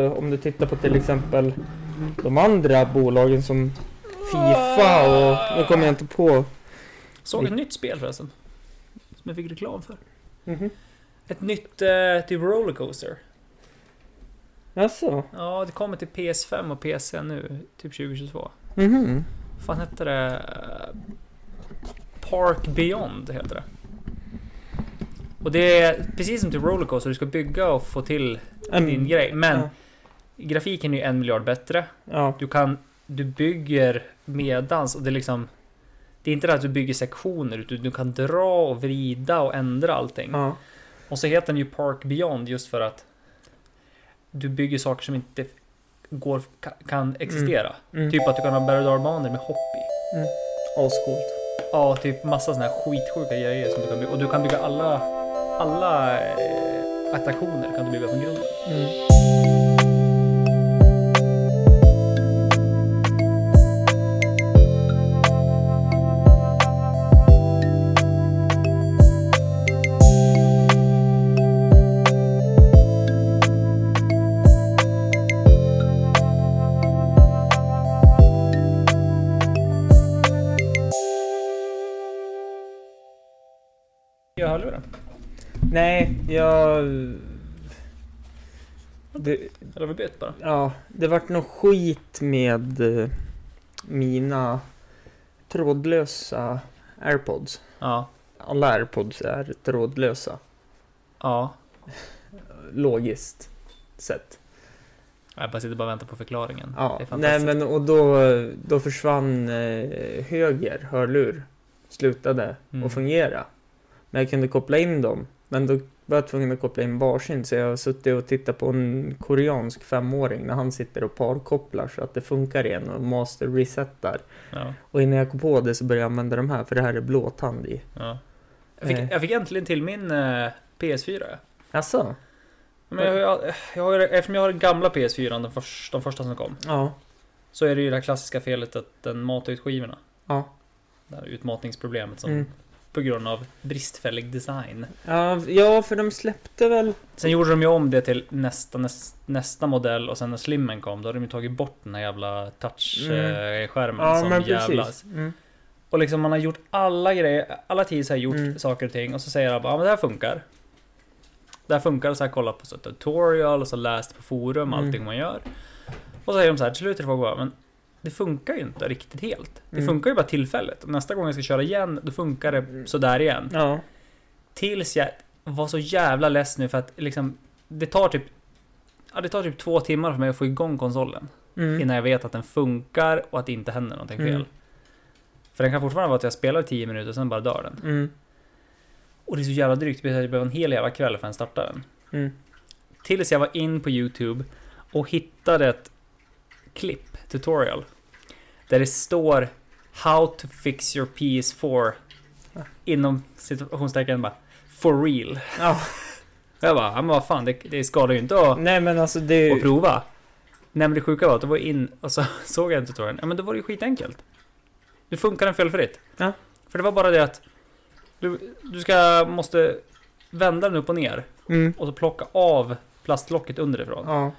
Om du tittar på till exempel de andra bolagen som Fifa och nu kommer jag inte på. Såg ett nytt spel förresten. Som jag fick reklam för. Mhm. Ett nytt eh, typ rollercoaster. Jaså? Ja, det kommer till PS5 och PC nu, typ 2022. Mhm. Vad fan hette det? Park Beyond heter det. Och det är precis som till Rollercoaster, du ska bygga och få till En- din grej. Men ja. Grafiken är ju en miljard bättre. Ja. Du kan, du bygger medans och det är liksom Det är inte det att du bygger sektioner utan du kan dra och vrida och ändra allting. ja. Och så heter den ju Park Beyond just för att du bygger saker som inte går, ka- kan existera. Mm. Typ att du kan ha berg och med hopp i. Ascoolt. Ja, typ massa såna här skitsjuka grejer som du kan bygga. Och du kan bygga alla, alla eh, attraktioner kan du bygga från grunden. Mm. Jag... Det, Eller vi bytt bara? ja, det vart något skit med eh, mina trådlösa airpods. Ja. Alla airpods är trådlösa. Ja. Logiskt sett. Jag bara sitter bara och väntar på förklaringen. Ja, nej men och då, då försvann eh, höger hörlur. Slutade Mm. att fungera. Men jag kunde koppla in dem. Men då var jag tvungen att koppla in varsin. Så jag har suttit och tittat på en koreansk femåring när han sitter och parkopplar så att det funkar igen och master resetar. Ja, Och innan jag kom på det så började jag använda de här för det här är blåtand i. ja. Jag, fick, Eh. jag fick äntligen till min eh, PS4. Jaså? Men jag, jag har, eftersom jag har den gamla PS4, den första, de första som kom, Ja. så är det ju det klassiska felet att den matar ut skivorna. Ja. Det här utmatningsproblemet som Mm. På grund av bristfällig design. Ja, ja, för de släppte väl... Sen gjorde de ju om det till nästa, nästa, nästa modell och sen när slimmen kom då hade de ju tagit bort den här jävla touch-skärmen Mm. Ja, som jävlas. Mm. Och liksom man har gjort alla grejer, alla tider har gjort Mm. saker och ting och så säger de bara ja men det här funkar. Det här funkar och så har jag kollat på så tutorial och så läst på forum Mm. allting man gör. Och så säger de så här till slut det folk bara men det funkar ju inte riktigt helt. Det Mm. funkar ju bara tillfälligt. Och nästa gång jag ska köra igen då funkar det sådär igen. Ja. Tills jag var så jävla less nu för att liksom det tar typ Ja, det tar typ två timmar för mig att få igång konsolen. Mm. Innan jag vet att den funkar och att det inte händer någonting fel. Mm. För den kan fortfarande vara att jag spelar i 10 minuter och sen bara dör den. Mm. Och det är så jävla drygt, det behöver en hel jävla kväll för att starta den. Mm. Tills jag var in på YouTube och hittade ett klipp, tutorial. Där det står How to fix your PS4 inom situationstecken bara For real. Ja. Jag bara, men vad fan, det, det skadar ju inte att, Nej men alltså det... att prova. Nej men det sjuka var att jag var in och så såg jag en tutorial. Ja men då var det ju skitenkelt. Nu funkar den felfritt. Ja. För det var bara det att du, du ska, måste vända den upp och ner. Mm. Och så plocka av plastlocket underifrån. Ja.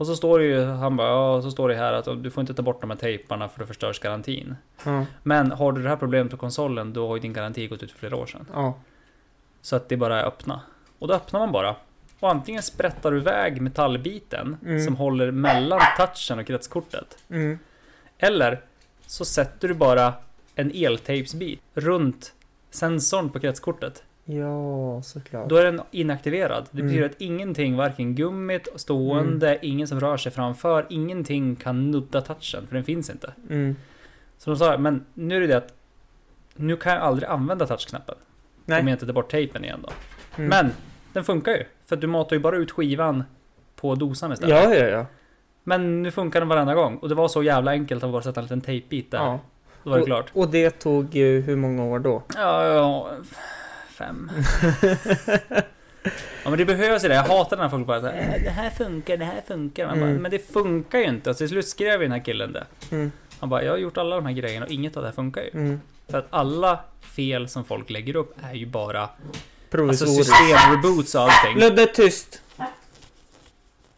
Och så står det ju, han bara, ja, så står det här att du får inte ta bort de här tejparna för då förstörs garantin. Ja. Men har du det här problemet på konsolen, då har ju din garanti gått ut för flera år sedan. Ja. Så att det bara är öppna. Och då öppnar man bara. Och antingen sprättar du iväg metallbiten Mm. som håller mellan touchen och kretskortet. Mm. Eller så sätter du bara en eltejpsbit runt sensorn på kretskortet. Ja, såklart. Då är den inaktiverad. Det betyder Mm. att ingenting, varken gummit, stående, ingen som rör sig framför, ingenting kan nudda touchen, för den finns inte. Mm. Så de sa, men nu är det det att nu kan jag aldrig använda touchknappen. Nej. Om jag inte tar bort tejpen igen då. Mm. Men den funkar ju. För du matar ju bara ut skivan på dosan istället. Ja, ja, ja. Men nu funkar den varenda gång. Och det var så jävla enkelt att bara sätta en liten tejpbit där. ja. Då var det och, klart. Och det tog ju hur många år då? Ja, ja, fem. ja men det behövs ju det. Jag hatar när folk bara säger "Äh, det här funkar, det här funkar. Man bara, Mm. men det funkar ju inte. Och till slut skrev ju den här killen det. Mm. Han bara, jag har gjort alla de här grejerna och inget av det här funkar ju. Mm. För att alla fel som folk lägger upp är ju bara alltså Provisoriskt. systemreboots och allting. Ludde, tyst!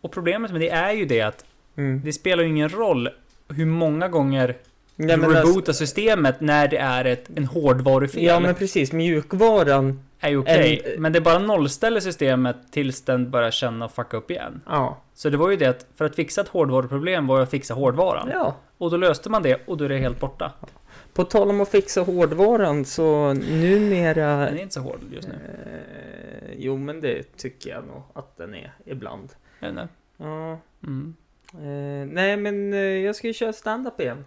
Och problemet med det är ju det att Mm. det spelar ju ingen roll hur många gånger Nej, du alltså- rebootar systemet när det är ett, en hårdvarufel. Ja men precis, mjukvaran, är ju okej. En- Men det bara nollställer systemet tills den börjar känna och fucka upp igen. ja. Så det var ju det att för att fixa ett hårdvaruproblem var att fixa hårdvaran. ja. Och då löste man det och då är det helt borta. På tal om att fixa hårdvaran så numera... Den är inte så hård just nu. Eh, jo men det tycker jag nog att den är ibland. Jag vet inte. Ja. Mm. Eh, nej men eh, jag ska ju köra stand-up igen.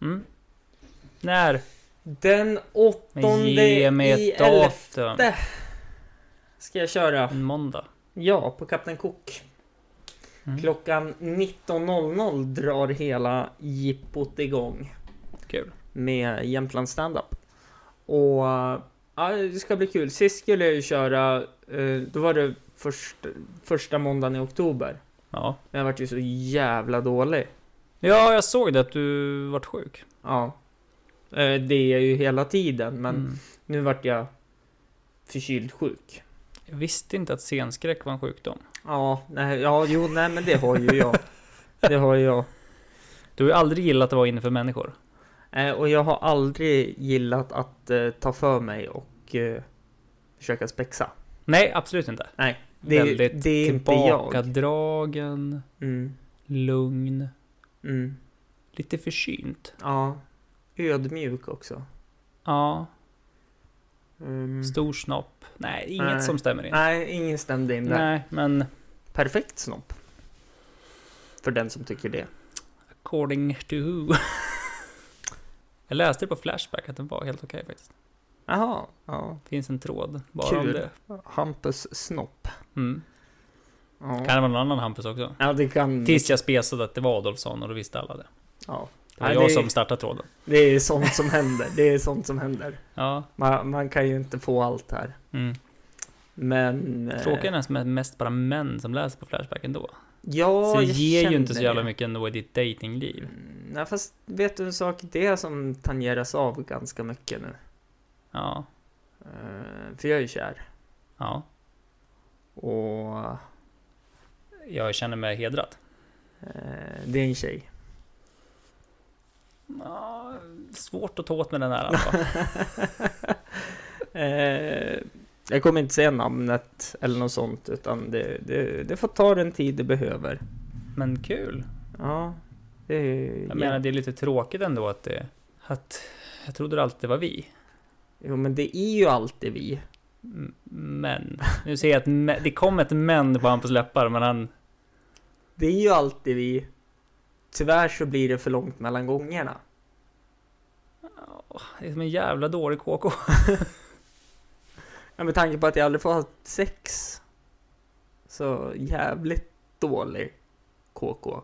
Mm. När? Den åttonde ge mig i ett elfte datum. ska jag köra. En måndag. Ja, på Kapten Cook. Mm. Klockan 19.00 drar hela jippot igång Kul. med Jämtland standup. Och ja, det ska bli kul. Sist skulle jag ju köra, eh, då var det först, första måndagen i oktober. Ja. Men jag vart ju så jävla dålig. Ja, jag såg det att du vart sjuk. Ja. Eh, Det är jag ju hela tiden, men Mm. nu vart jag förkyld sjuk. Jag visste inte att scenskräck var en sjukdom. Ja, nej, ja, jo, nej, men det har ju jag. Det har ju jag. Du har ju aldrig gillat att vara inne för människor. Eh, och jag har aldrig gillat att eh, ta för mig och försöka spexa. Nej, absolut inte. Nej, det, Väldigt det är inte jag. tillbakadragen, Mm, lugn, mm, lite försynt. ja, ödmjuk också. Ja, Mm. stor snopp. Nej, inget Nej. som stämmer in. Nej, ingen stämde in där. Nej, men Perfekt snopp. För den som tycker det. according to who? jag läste på Flashback att den var helt okej faktiskt. Jaha, ja. Finns en tråd bara Kul. om det. Hampus snopp. Mm. Ja, Kan det vara någon annan Hampus också? ja det kan... Tills jag spesade att det var Adolfsson och då visste alla det. Ja, Det var Nej, jag det- som startade tråden. det är sånt som händer. Det är sånt som händer. Ja. Man, man kan ju inte få allt här. Mm. Men... eh, Tråkigt är nästan mest bara män som läser på Flashback ändå. Ja, så det jag ger ju inte så jävla mycket ändå i ditt datingliv. Mm, Nej, fast vet du en sak? Det är som tangeras av ganska mycket nu. Ja. Eh, för jag är ju kär. Ja. Och Jag känner mig hedrad. eh, det är en tjej. Ja, svårt att ta åt med den här alltså. eh, jag kommer inte säga namnet eller något sånt, utan det, det, det får ta den tid det behöver. Men kul. Ja, det är... Jag menar, det är lite tråkigt ändå att det... Att jag trodde alltid det var vi. Jo, men det är ju alltid vi. Men. Nu ser jag att det kom ett men på Hampus läppar, men han... Det är ju alltid vi. Tyvärr så blir det för långt mellan gångerna. Det är som en jävla dålig KK. Ja, med tanke på att jag aldrig får ha sex. Så jävligt dålig KK.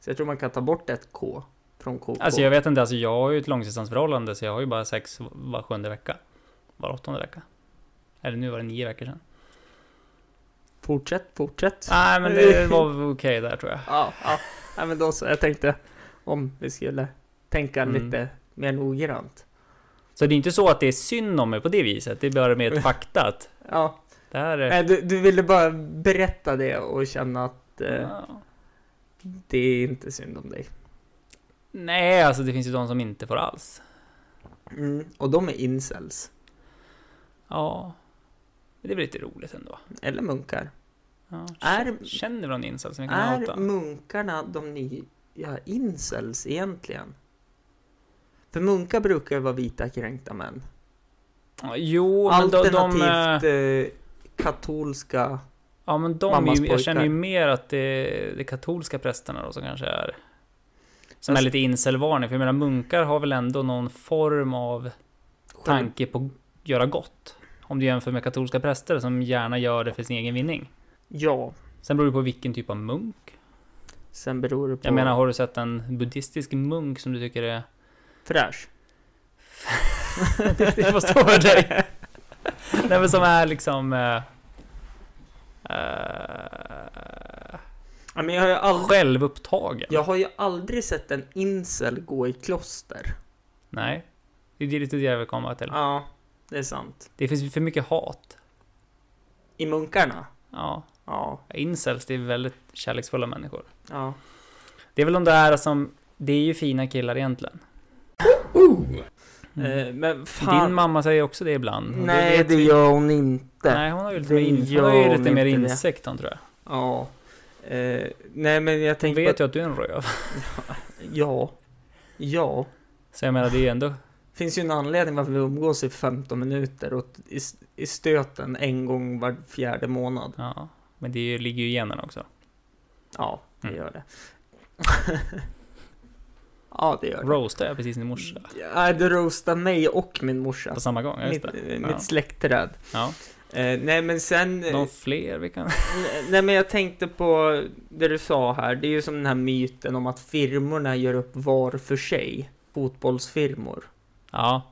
Så jag tror man kan ta bort ett K från KK. Alltså jag vet inte, alltså jag har ju ett långdistansförhållande så jag har ju bara sex var sjunde vecka. Var åttonde vecka. Eller nu var det nio veckor sedan. Fortsätt, fortsätt. Nej men det var okej där tror jag. Ja, ja. ja, men då så. Jag tänkte om vi skulle tänka Mm. lite mer noggrant. Så det är inte så att det är synd om mig på det viset. Det är bara med ett fakta att Ja, det här är... nej, du, du ville bara berätta det och känna att eh, Ja. det är inte synd om dig. Nej, alltså det finns ju de som inte får alls. Mm. Och de är incels. Ja. Men det är väl lite roligt ändå. Eller munkar. Ja. Är- Känner du någon incel som vi kan Är outa? munkarna de nya incels egentligen? För munkar brukar ju vara vita kränkta män. Ja, Jo, men de... de Alternativt eh, eh, katolska. ja, men de är ju, jag känner ju mer att det är de katolska prästerna då som kanske är... Som är Fast- lite incelvarning. För jag menar, munkar har väl ändå någon form av tanke på att göra gott. Om du jämför med katolska präster som gärna gör det för sin egen vinning. Ja, Sen beror det på vilken typ av munk. sen beror det på Jag menar, har du sett en buddhistisk munk som du tycker är... fräsch. det får stå för dig. Nej men som är liksom... eh, Ja, men jag har ju aldrig, självupptagen. jag har ju aldrig sett en incel gå i kloster. Nej. Det är lite det jag vill komma till. Ja, det är sant. Det finns för mycket hat. I munkarna? Ja. Ja. Incels, det är väldigt kärleksfulla människor. Ja. Det är väl de där som, det är ju fina killar egentligen. Mm. Eh, men fan. Din mamma säger också det ibland. Nej, vet det vi. gör hon inte. Nej, hon har ju lite Det mer, hon har ju hon lite mer det. insikt hon, tror jag. Ja. Eh, nej, men jag Hon tänker vet på ju att du är en röv. Ja. Ja. Så jag menar, det är ju ändå... finns ju en anledning varför vi umgås i 15 minuter och i, i stöten en gång var fjärde månad. Ja. Men det ligger ju i generna också. Ja, det Mm. gör det. ja, det gör det. Roastar jag precis din morsa? Ja, du roastar mig och min morsa. På samma gång? Ja, just Mitt, det. eh, Ja. mitt släktträd. Ja. Eh, nej, men sen... eh, Någon fler vi kan... Nej, men jag tänkte på det du sa här. Det är ju som den här myten om att firmorna gör upp var för sig. Fotbollsfirmor. Ja.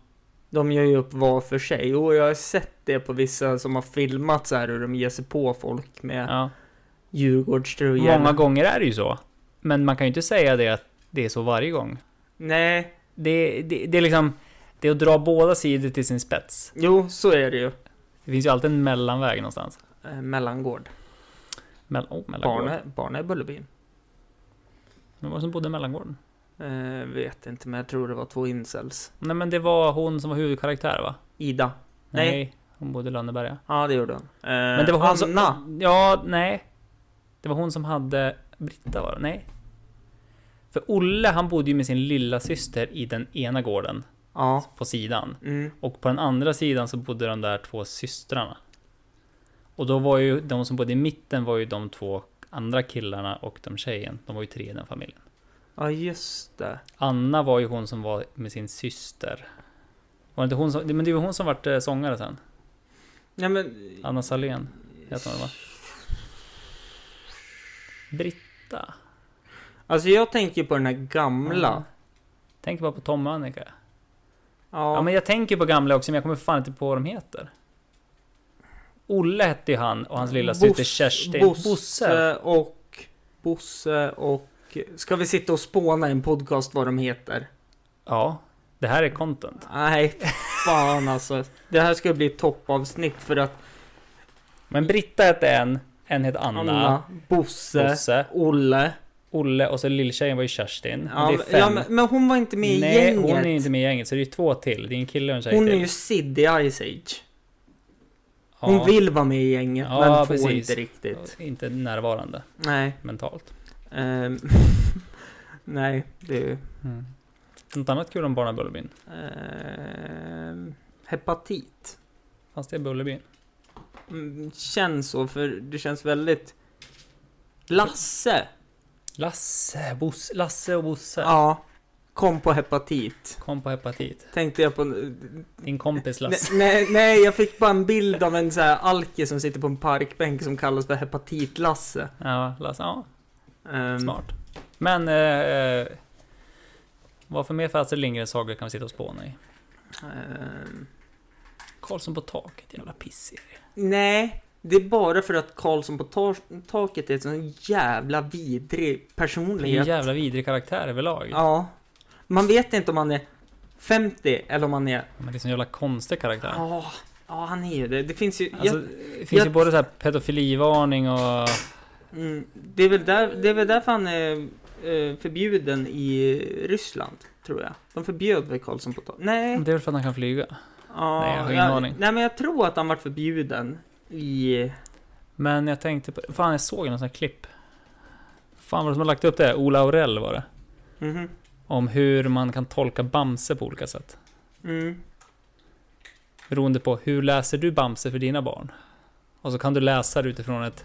De gör ju upp var för sig. Och jag har sett det på vissa som har filmat så här hur de ger sig på folk med ja. Djurgårdströjor. Många gånger är det ju så. Men man kan ju inte säga det att det är så varje gång. Nej, Det, det, det är liksom... Det är att dra båda sidor till sin spets. jo, så är det ju. Det finns ju alltid en mellanväg någonstans. Eh, mellangård. Mell oh, mellangård. Barne, barne i Bullerbyn. Var det som bodde i mellangården? Eh, vet inte, men jag tror det var två incels. Nej men det var hon som var huvudkaraktär va? Ida. Nej. Nej. Hon bodde i Lönneberga. Ja, det gjorde hon. Eh, Men det var hon Anna. som... Ja, nej. Det var hon som hade... Britta var det? Nej. För Olle, han bodde ju med sin lilla syster i den ena gården Ja. på sidan. Mm. Och på den andra sidan så bodde de där två systrarna. Och då var ju de som bodde i mitten var ju de två andra killarna och de tjejen. De var ju tre i den familjen. Ja, just det. Anna var ju hon som var med sin syster. Var det inte hon som... Men det var hon som vart eh, sångare sen. Nej, men... Anna Salén heter hon va? Britta? Alltså jag tänker på den här gamla. Ja. Tänk bara på Tom och Annika. Ja. Ja men jag tänker på gamla också men jag kommer fan inte på vad de heter. Olle hette ju han och hans lilla syster Kerstin. Bosse och... Bosse och... Ska vi sitta och spåna i en podcast vad de heter? Ja. Det här är content. Nej, fan alltså. Det här ska bli ett toppavsnitt för att Men Britta hette en. En hette Anna. Anna, Bosse, Bosse. Olle. Olle och så lilltjejen var ju Kerstin. Ja, det är men- fem. ja, men, men hon var inte med i Nej, gänget. hon är inte med i gänget så det är ju två till. Det är en kille och en tjej Hon är till. ju Sid i Ice Age. Ja, Hon vill vara med i gänget, Ja, men får precis. inte riktigt. Inte närvarande Nej. mentalt. Ehm, nej, det är. Mm. Något annat kul om Barna Bullerbyn? ehm, hepatit. Fanns det i Bullerbyn? Mm, känns så, för det känns väldigt... Lasse! Lasse, Bosse, Lasse och Bosse. Ja. Kom på hepatit. Kom på hepatit. Tänkte jag på... Din kompis Lasse. Nej, nej, jag fick bara en bild av en så här alke som sitter på en parkbänk som kallas för Hepatit-Lasse. Ja, Lasse. Ja, Ehm, smart. Men... Eh, vad för mer för Astrid Lindgren-sagor kan vi sitta och spåna i? ehm, Karlsson på taket, jävla pissserie. nej, det är bara för att Karlsson på ta taket är en sån jävla vidrig personlighet. en jävla vidrig karaktär överlag. Ja. Man vet inte om han är 50 eller om han är... Men det är en sån jävla konstig karaktär. Ja, ja han är ju det. Det finns ju... Alltså, jag, det finns ju jag- både så här pedofilivarning och... mm, det, är väl där, det är väl därför han är eh, förbjuden i Ryssland, tror jag. De förbjöd väl Karlsson på taket? Nej. Det är väl för att han kan flyga. Ja, Nej, jag har ingen jag, aning. Nej, men jag tror att han varit förbjuden i... Men jag tänkte på... Fan, jag såg någon sån här klipp. Fan var det som har lagt upp det? Ola Aurell var det. Mhm. Om hur man kan tolka Bamse på olika sätt. Mm. Beroende på hur läser du Bamse för dina barn? Och så kan du läsa det utifrån ett...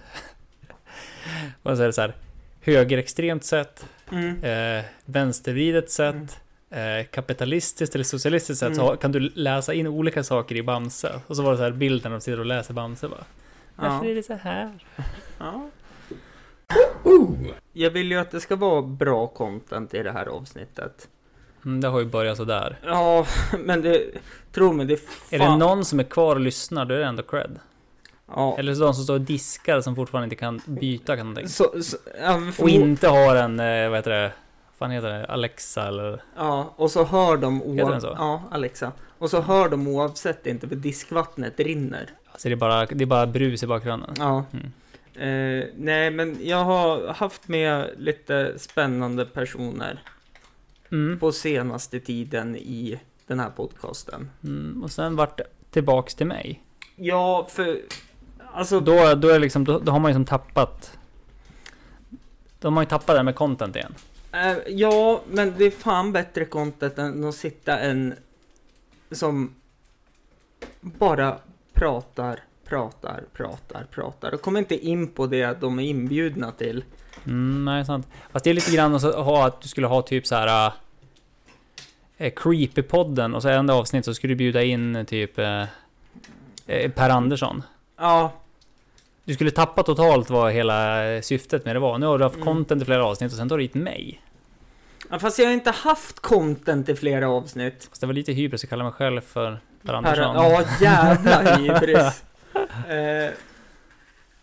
vad säger det så här? Högerextremt sätt, Mm. eh, vänstervridet sätt, eh, kapitalistiskt eller socialistiskt sätt. Så Mm. kan du läsa in olika saker i Bamse. Och så var det så här bilden när de sitter och läser Bamse bara. Varför Ja. är det så här? ja. Jag vill ju att det ska vara bra content i det här avsnittet. Mm, det har ju börjat sådär. Ja, men det... Tro mig, det är fan... Är det någon som är kvar och lyssnar, då är det ändå cred. Ja. Eller så de som står och diskar som fortfarande inte kan byta kan någonting. Så, så, ja, Och inte har en, eh, vad heter det, vad fan heter det, Alexa eller... Ja, och så hör de Heter den oav... så? Ja, Alexa. Och så hör de oavsett inte för diskvattnet rinner. Alltså det är bara, det är bara brus i bakgrunden. Ja. Mm. Eh, nej, men jag har haft med lite spännande personer Mm. på senaste tiden i den här podcasten. Mm. Och sen vart tillbaks till mig. Ja, för alltså Då, då, är liksom, då, då har man ju som tappat... Då har man ju tappat det här med content igen. Eh, ja, men det är fan bättre content än att sitta en som bara pratar, pratar, pratar, pratar och kommer inte in på det de är inbjudna till. Mm, nej, sant. Fast det är lite grann att ha att du skulle ha typ så här... Äh, Creepy-podden och så enda avsnitt så skulle du bjuda in typ eh, Per Andersson. Ja, Du skulle tappa totalt vad hela eh, syftet med det var. Nu har du haft Mm. content i flera avsnitt och sen tar du hit mig. Ja, fast jag har inte haft content i flera avsnitt. Fast det var lite hybris att kalla mig själv för Per Andersson. ja, jävla hybris. eh,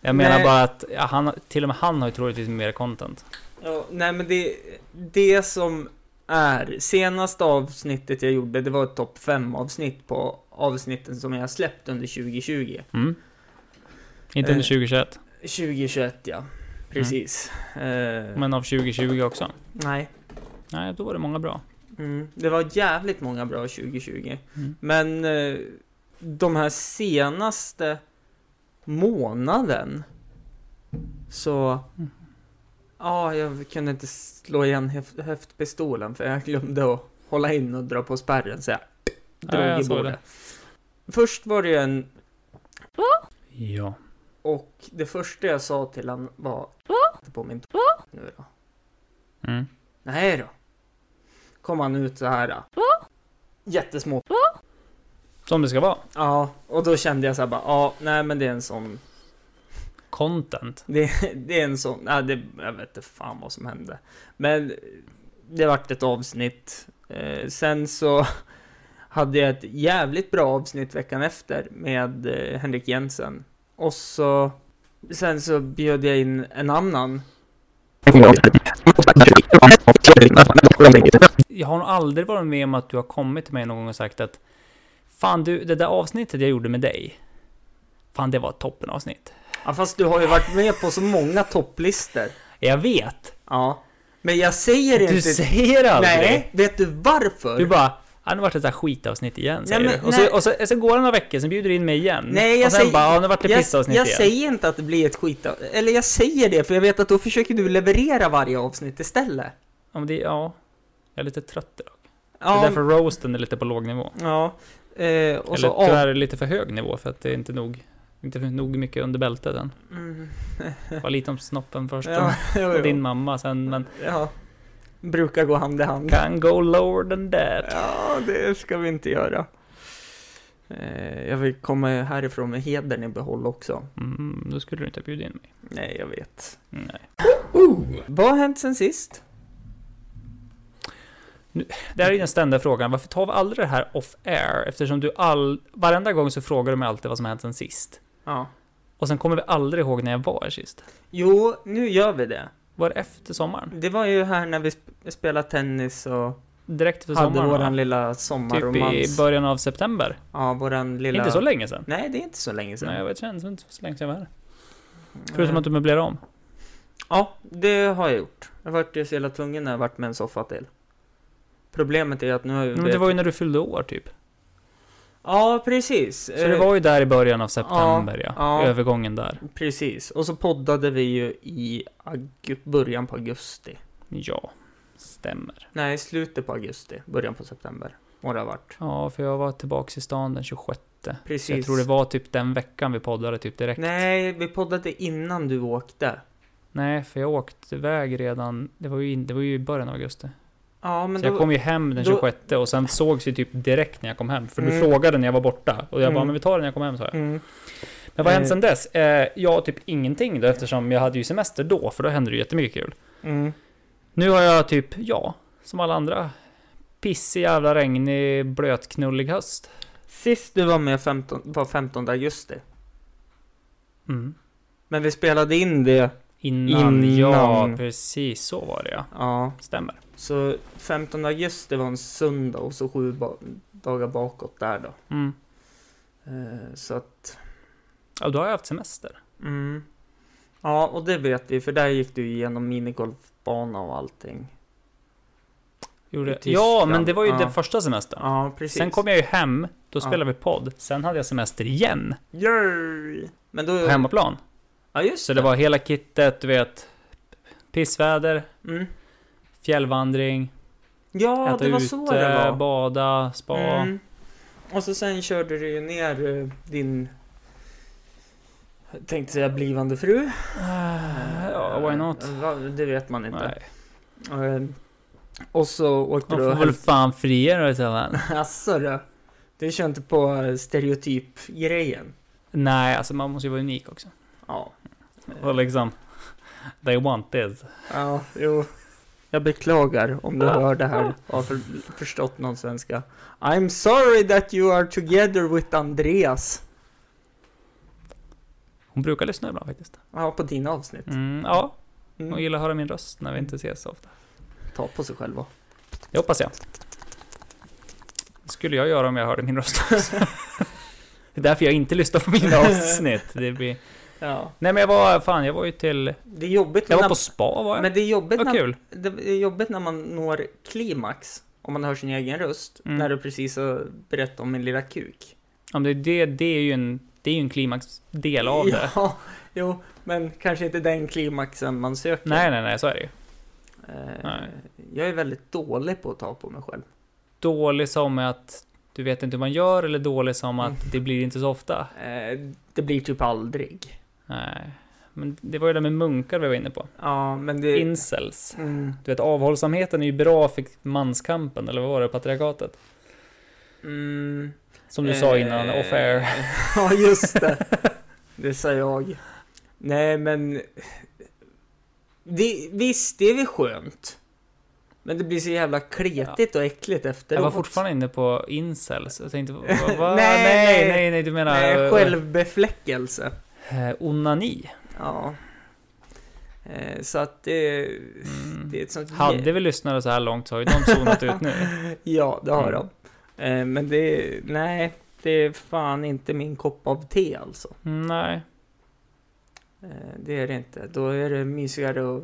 Jag menar Nej. bara att ja, han, till och med han har ju troligtvis mer content. ja, nej, men det, det som är senaste avsnittet jag gjorde, det var ett topp 5 avsnitt på avsnitten som jag släppt under 2020. Mm. Inte under Eh. 2021, 2021 ja, precis. Eh, men av 2020 också. Nej, Nej, då var det många bra. mm, det var jävligt många bra 2020. Mm. Men eh, de här senaste månaden så... Mm. Ja, jag kunde inte slå igen höf- höftpistolen för jag glömde att hålla in och dra på spärren så jag drog jag i bordet. Först var det ju en... Ja. Och det första jag sa till han var... På min nu då. Mm. Nej då. Kom han ut så här. Jättesmå. Som det ska vara. Ja, och då kände jag så här bara, ja, nej men det är en sån Content. Det, det är en sån, nej, det, jag vet inte fan vad som hände. Men det vart ett avsnitt. Eh, sen så hade jag ett jävligt bra avsnitt veckan efter med eh, Henrik Jensen. Och så, sen så bjöd jag in en annan. Jag har nog aldrig varit med om att du har kommit till mig någon gång och sagt att Fan du, det där avsnittet jag gjorde med dig. Fan, det var ett toppenavsnitt. Ja, fast du har ju varit med på så många topplistor. Jag vet! Ja. Men jag säger inte... Du säger aldrig! Nej, vet du varför? Du bara, ja, nu vart det ett där skitavsnitt igen, säger men- du. Och nej. så, och, så, och så går det några veckor, sen bjuder du in mig igen. Nej, jag och sen säger... bara, ja, nu vart det jag, pissavsnitt jag igen. säger inte att det blir ett skit... Eller jag säger det, för jag vet att då försöker du leverera varje avsnitt istället. Ja, det, ja. Jag är lite trött idag. Det Ja, är därför roasten är lite på låg nivå. ja. Eh, Eller så av... tyvärr lite för hög nivå, för att det är inte nog, inte nog mycket under bältet än. Mm. Det var lite om snoppen först, Ja, jo, och jo. din mamma sen, men ja. Brukar gå hand i hand. can go lower than that. Ja, det ska vi inte göra. Eh, jag vill komma härifrån med hedern i behåll också. Mm, då skulle du inte ha bjudit in mig. Nej, jag vet. Nej. Vad har hänt sen sist? Det här är den ständiga frågan, varför tar vi aldrig det här off air? Eftersom du all, varenda gång så frågar du mig alltid vad som hänt sen sist. Ja. Och sen kommer vi aldrig ihåg när jag var här sist. Jo, nu gör vi det. Var det efter sommaren? Det var ju här när vi sp- spelade tennis och Direkt efter hade sommaren våran va? lilla Typ sommarromans. i början av september. Ja, våran lilla... Inte så länge sedan. Nej, det är inte så länge sedan. Nej, jag vet det var inte så länge sedan jag var här. Förutom att du möblerar om. Ja, det har jag gjort. Jag vart ju så jävla tvungen när jag varit med en soffa till. Problemet är att nu har jag... Men det var ju när du fyllde år typ. Ja, precis. Så det var ju där i början av september ja. ja. Övergången där. Precis. Och så poddade vi ju i början på augusti. Ja, stämmer. Nej, slutet på augusti. Början på september. Vad det har varit. Ja, för jag var tillbaks i stan den 26. Precis. Så jag tror det var typ den veckan vi poddade typ direkt. Nej, vi poddade innan du åkte. Nej, för jag åkte iväg redan, det var ju, in, det var ju i början av augusti. Ja, men så jag då... kom ju hem den då- 26 och sen sågs vi typ direkt när jag kom hem. För du Mm. frågade när jag var borta. Och jag bara, Mm. men vi tar det när jag kommer hem, sa jag. Mm. Men vad har hänt Eh. sen dess? Eh, ja, typ ingenting då, eftersom jag hade ju semester då, för då hände det ju jättemycket kul. Mm. Nu har jag typ, ja, som alla andra, pissig, jävla regnig, blötknullig höst. Sist du var med 15, var 15 augusti. Mm. Men vi spelade in det. Innan, ja, Innan. precis så var det ja. Ja, Stämmer. så 15 augusti var en söndag och så sju ba- dagar bakåt där då. Mm. Eh, så att... Ja, då har jag haft semester. Mm. Ja, och det vet vi, för där gick du igenom minigolfbana och allting. Gjorde... Ja, men det var ju Ja. den första semestern. Ja, precis. Sen kom jag ju hem, då Ja. spelade vi podd. Sen hade jag semester igen, Yay! Men då... på hemmaplan. Ja, just Så det var hela kittet, du vet. Pissväder, Mm. fjällvandring, Ja, äta det var ute, så det var. bada, spa. Mm. Och så sen körde du ju ner eh, din... Tänkte säga blivande fru. Ja, why not? Eh, va- Det vet man inte. Nej. Eh, Och så åkte Man du får och väl fan fria dig så väl. Asså då? Du kör inte på eh, stereotypgrejen? Nej, alltså man måste ju vara unik också. Ja. Och liksom, they want this. Ja, jo. Jag beklagar om du hör det här och har för, förstått någon svenska. I'm sorry that you are together with Andreas. Hon brukar lyssna ibland faktiskt. Ja, på dina avsnitt. Mm, ja, hon Mm. gillar att höra min röst när vi inte ses så ofta. Ta på sig själva. Det hoppas jag. Det skulle jag göra om jag hörde min röst också. Det är därför jag inte lyssnar på mina avsnitt. Det blir... Ja. Nej men jag var, fan jag var ju till... Det är jobbigt Jag var när, på spa var jag. men det är jobbigt när, kul. det är jobbigt när man når klimax. Om man hör sin egen röst. Mm. När du precis har berättat om min lilla kuk. Ja, men det, det, det är ju en, det är ju en klimaxdel av det. Ja, jo, men kanske inte den klimaxen man söker. Nej, nej, nej, så är det ju. Eh. Jag är väldigt dålig på att ta på mig själv. Dålig som att du vet inte hur man gör eller dålig som att Mm. det blir inte så ofta. Eh, det blir typ aldrig. Nej. Men det var ju det med munkar vi var inne på. Ja, men det... Incels. Mm, Du vet avhållsamheten är ju bra för manskampen, eller vad var det, patriarkatet? mm, Som du sa innan, eh, off air. Ja, just det. Det sa jag. Nej, men... Det, visst, det är väl skönt. Men det blir så jävla kletigt och äckligt efteråt. Jag var fortfarande inne på incels. Jag tänkte, vad, vad? Nej, nej, nej. nej, du menar Nej, eh, självbefläckelse. Eh, onani. Ja. Eh, Så att det, Mm. det är ett sånt... Hade vi lyssnare så här långt så har ju de zonat ut nu. Ja, det har Mm. de. Eh, Men det, nej, det är fan inte min kopp av te alltså. Nej. Eh, Det är det inte. Då är det mysigare att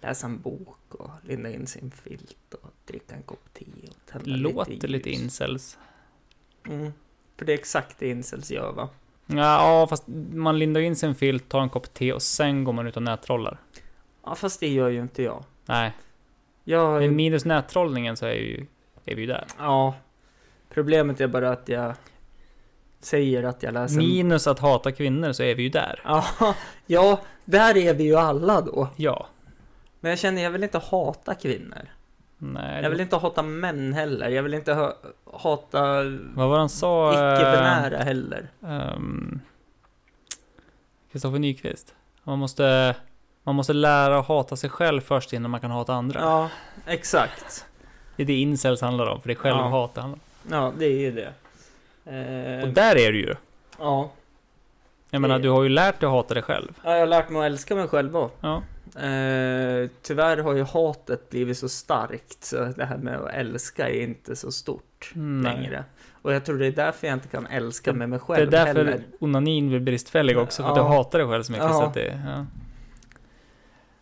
läsa en bok och linda in sin filt och dricka en kopp te och tända Låter lite, lite incels. Mm. För det är exakt det incels gör va? Ja, fast man lindar in sin filt, tar en kopp te och sen går man ut och nättrollar. Ja, fast det gör ju inte jag. Nej, Jag men minus nättrollningen så är, ju, är vi ju där. Ja. Problemet är bara att jag säger att jag läser... Minus att hata kvinnor så är vi ju där. Ja, ja, där är vi ju alla då. Ja. Men jag känner, jag vill inte hata kvinnor. Nej, Jag vill inte hata män heller. Jag vill inte ha, hata Vad var han sa? icke-binära heller. ehm, Kristoffer Nyqvist. Man måste, man måste lära att hata sig själv först innan man kan hata andra. Ja, exakt. Det är det incels handlar om, för det är självhat det handlar. Ja, det är ju det. Eh, Och där är du ju. ja. Jag menar, du har ju lärt dig att hata dig själv. ja, jag har lärt mig att älska mig själv också. Ja. Eh, tyvärr har ju hatet blivit så starkt så det här med att älska är inte så stort Nej. längre. Och jag tror det är därför jag inte kan älska med mig Det själv är därför heller. onanin blir bristfällig också, för Ja. du hatar dig själv så mycket. Ja. Så att det, ja.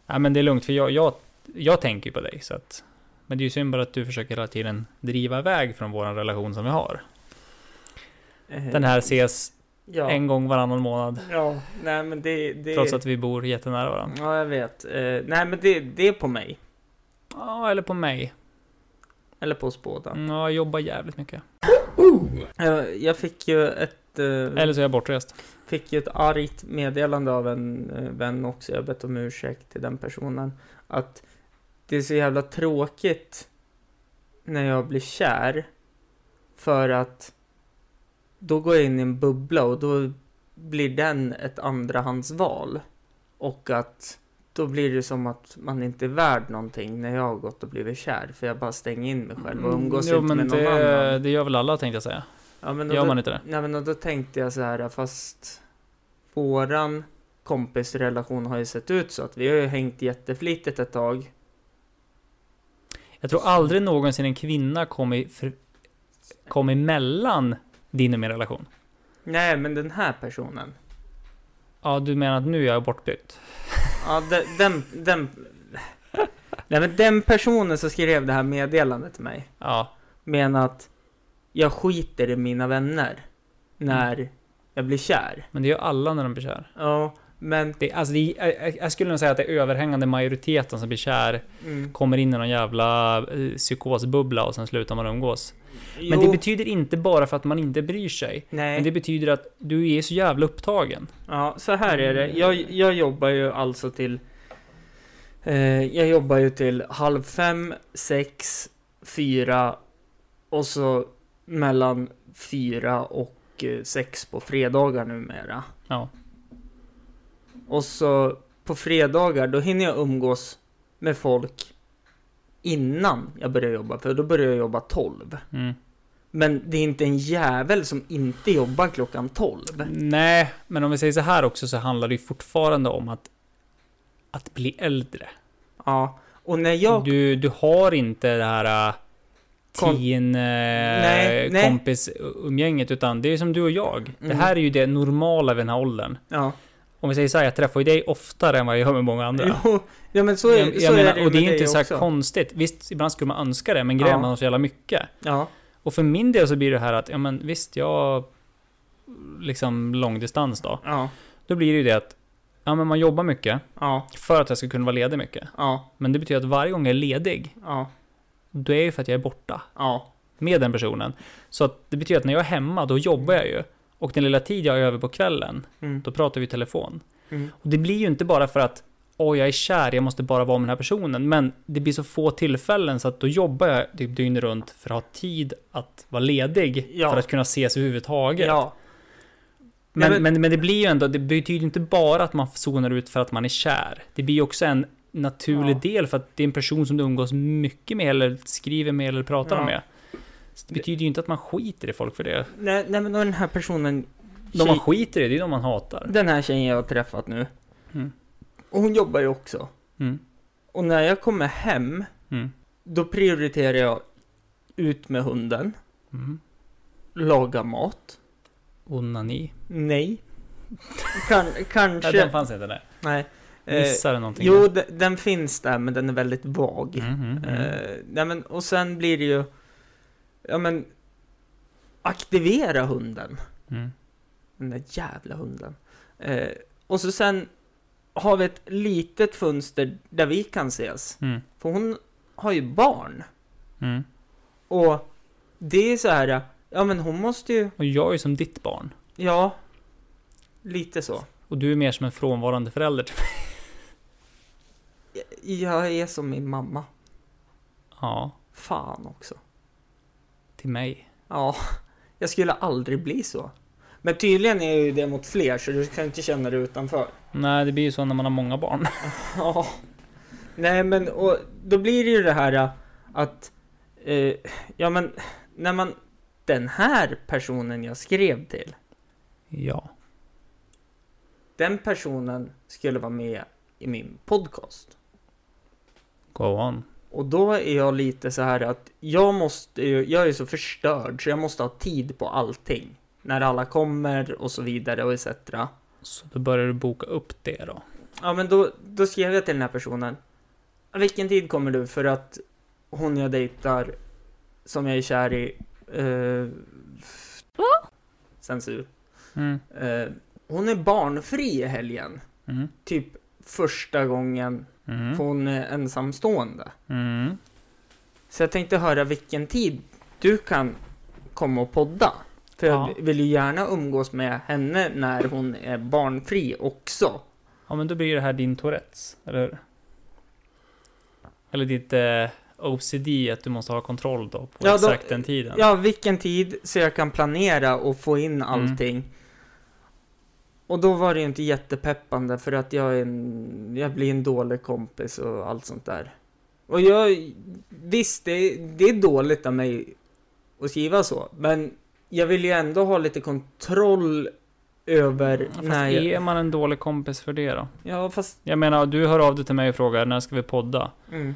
ja, men det är lugnt, för jag, jag, jag tänker ju på dig. Så att, men det är ju synd bara att du försöker hela tiden driva iväg från vår relation som vi har. Eh, Den här ses ja. en gång varannan månad, Ja, nej men det... det trots att vi bor jättenära varandra. Ja, jag vet. Eh, nej men det, det är på mig. Ja, eller på mig. Eller på oss båda. Mm, Ja, jag jobbar jävligt mycket. Jag, jag fick ju ett... eh, Eller så är jag bortrest. fick ju ett argt meddelande av en eh, vän också, jag har bett om ursäkt till den personen, att det är så jävla tråkigt när jag blir kär, för att då går jag in i en bubbla och då blir den ett andrahandsval. Och att då blir det som att man inte är värd någonting när jag har gått och blivit kär, för jag bara stänger in mig själv och umgås Mm, inte med någon det, annan. det gör väl alla tänkte jag säga. Ja, men Gör då- man inte det? Nej men och då tänkte jag så här, fast våran kompisrelation har ju sett ut så att vi har ju hängt jätteflitigt ett tag. Jag tror aldrig någonsin en kvinna kom, i, kom emellan din och min relation. Nej, men den här personen. Ja, du menar att nu är jag bortbytt? Ja, den, den, den... Nej men den personen som skrev det här meddelandet till mig Ja. menar att jag skiter i mina vänner när Mm. jag blir kär. Men det gör alla när de blir kär. Ja, men... Det, alltså det, jag, jag skulle nog säga att det är överhängande majoriteten som blir kär, Mm, kommer in i någon jävla eh, psykosbubbla och sen slutar man umgås. Men det betyder inte bara för att man inte bryr sig. Nej, Men det betyder att du är så jävla upptagen. ja, så här är det. Jag, jag jobbar ju alltså till... Eh, jag jobbar ju till halv fem, sex, fyra och så mellan fyra och eh, sex på fredagar numera. Ja. Och så på fredagar, då hinner jag umgås med folk innan jag börjar jobba, för då börjar jag jobba 12. Mm. Men det är inte en jävel som inte jobbar klockan 12. Nej, men om vi säger så här också så handlar det ju fortfarande om att, att bli äldre. Ja, och när jag... Du, du har inte det här äh, teen äh, Nej, nej. kompisumgänget, utan det är som du och jag. Det Mm. här är ju det normala vid den här åldern. Ja, Om vi säger så här, jag träffar ju dig oftare än vad jag gör med många andra. jo, ja men så är, jag, så jag menar, är det och det är inte så här också. konstigt. Visst, ibland skulle man önska det, men grejen är Ja. man har så jävla mycket. Ja, Och för min del så blir det här att, ja men visst, jag... Liksom långdistans då. ja, Då blir det ju det att, ja men man jobbar mycket ja, för att jag ska kunna vara ledig mycket. ja, Men det betyder att varje gång jag är ledig, ja, då är det ju för att jag är borta ja, med den personen. Så att det betyder att när jag är hemma, då jobbar jag ju. Och den lilla tid jag är över på kvällen, mm, då pratar vi i telefon. mm, Och det blir ju inte bara för att Åh, jag är kär, jag måste bara vara med den här personen. Men det blir så få tillfällen så att då jobbar jag typ dygnet runt för att ha tid att vara ledig. Ja. För att kunna ses överhuvudtaget. ja, Men, Nej, men- men, men det blir ju ändå, det betyder inte bara att man zonar ut för att man är kär. Det blir ju också en naturlig Ja. del för att det är en person som du umgås mycket med eller skriver med eller pratar med. Det betyder ju inte att man skiter i folk för det. nej, nej men den här personen, De man tjej, skiter i, det är de man hatar. den här tjejen jag har träffat nu, Mm. och hon jobbar ju också. Mm. Och när jag kommer hem, Mm. då prioriterar jag ut med hunden, Mm. laga mat, Onani. nej, kan, Nej, kanske, den fanns inte där. nej. Eh, Missade någonting. jo, de, den finns där, men den är väldigt vag. Mm, mm, mm. Eh, nej men, och sen blir det ju, ja men, aktivera hunden. Mm. Den där jävla hunden. Eh, och så sen har vi ett litet fönster där vi kan ses. Mm. För hon har ju barn. Mm. Och det är så här, ja men hon måste ju, Och jag är ju som ditt barn. ja, lite så. Och du är mer som en frånvarande förälder till mig. Jag är som min mamma. Ja, Fan också. Till mig. Ja, jag skulle aldrig bli så. Men tydligen är ju det mot fler, så du kan inte känna dig utanför. Nej, det blir ju så när man har många barn. Ja. Nej men, och då blir det ju det här äh, att, eh, ja men, när man, den här personen jag skrev till, Ja. den personen skulle vara med i min podcast. Go on. Och då är jag lite så här att jag måste jag är så förstörd så jag måste ha tid på allting. När alla kommer och så vidare och etc. Så då börjar du boka upp det då. Ja men då, då skrev jag till den här personen. Vilken tid kommer du för att hon jag dejtar, som jag är kär i, eh, censur. Mm. Eh, hon är barnfri i helgen. Mm. Typ första gången Mm. för hon är ensamstående. Mm. Så jag tänkte höra vilken tid du kan komma och podda. För Ja. jag vill ju gärna umgås med henne när hon är barnfri också. Ja, men då blir det här din Tourettes, eller hur? Eller ditt eh, OCD, att du måste ha kontroll då på Ja, då- exakt den tiden. Ja, vilken tid så jag kan planera och få in Mm. Och då var det ju inte jättepeppande för att jag, är en, jag blir en dålig kompis och allt sånt där. Och jag, visst, det, det är dåligt av mig att skriva så, men jag vill ju ändå ha lite kontroll över Fast när jag... är man en dålig kompis för det då? Ja, fast... Jag menar, du hör av dig till mig och frågar när ska vi podda? Mm,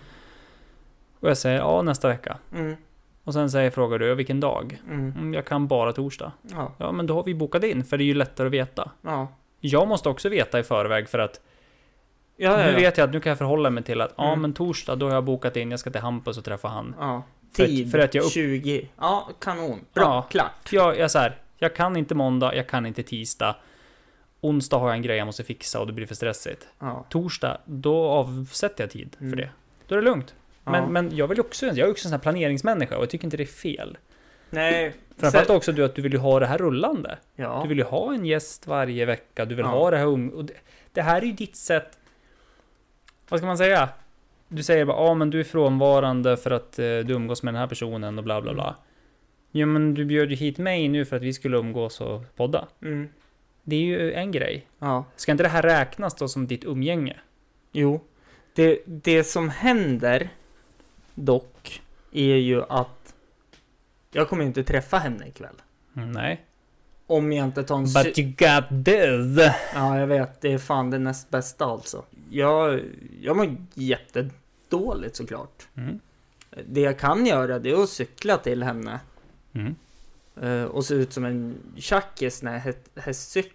Och jag säger ja, nästa vecka. mm, Och sen säger, frågar du vilken dag? mm, Mm, jag kan bara torsdag. ja, Ja, men då har vi bokat in, för det är ju lättare att veta. ja, jag måste också veta i förväg för att Ja, ja, nu ja. vet jag att nu kan jag förhålla mig till att ja Mm. men torsdag då har jag bokat in, jag ska till Hampus och träffa han. ja. För Tid för att jag upp- 20. Ja, kanon. Bra, Ja. klart. Jag, jag, så här, jag kan inte måndag, jag kan inte tisdag. Onsdag har jag en grej jag måste fixa och det blir för stressigt. Ja. Torsdag, då avsätter jag tid för Mm. det. Då är det lugnt. Men, ja. men jag vill också, jag är också en sån här planeringsmänniska och jag tycker inte det är fel. Nej. Framförallt sen- också du att du vill ju ha det här rullande. Ja. Du vill ju ha en gäst varje vecka, du vill Ja. ha det här och det, det här är ju ditt sätt... Vad ska man säga? Du säger bara, ja men du är frånvarande för att eh, du umgås med den här personen och bla bla bla. Jo men du bjöd ju hit mig nu för att vi skulle umgås och podda. Mm. Det är ju en grej. Ja. Ska inte det här räknas då som ditt umgänge? Jo. Det, det som händer dock är ju att jag kommer inte träffa henne ikväll. Mm, nej. Om jag inte tar en... But you got this! Ja, jag vet. Det är fan det näst bästa alltså. Jag, jag mår jättedåligt såklart. Mm. Det jag kan göra det är att cykla till henne. Mm. eh, och se ut som en tjackis när jag het- hetscyk-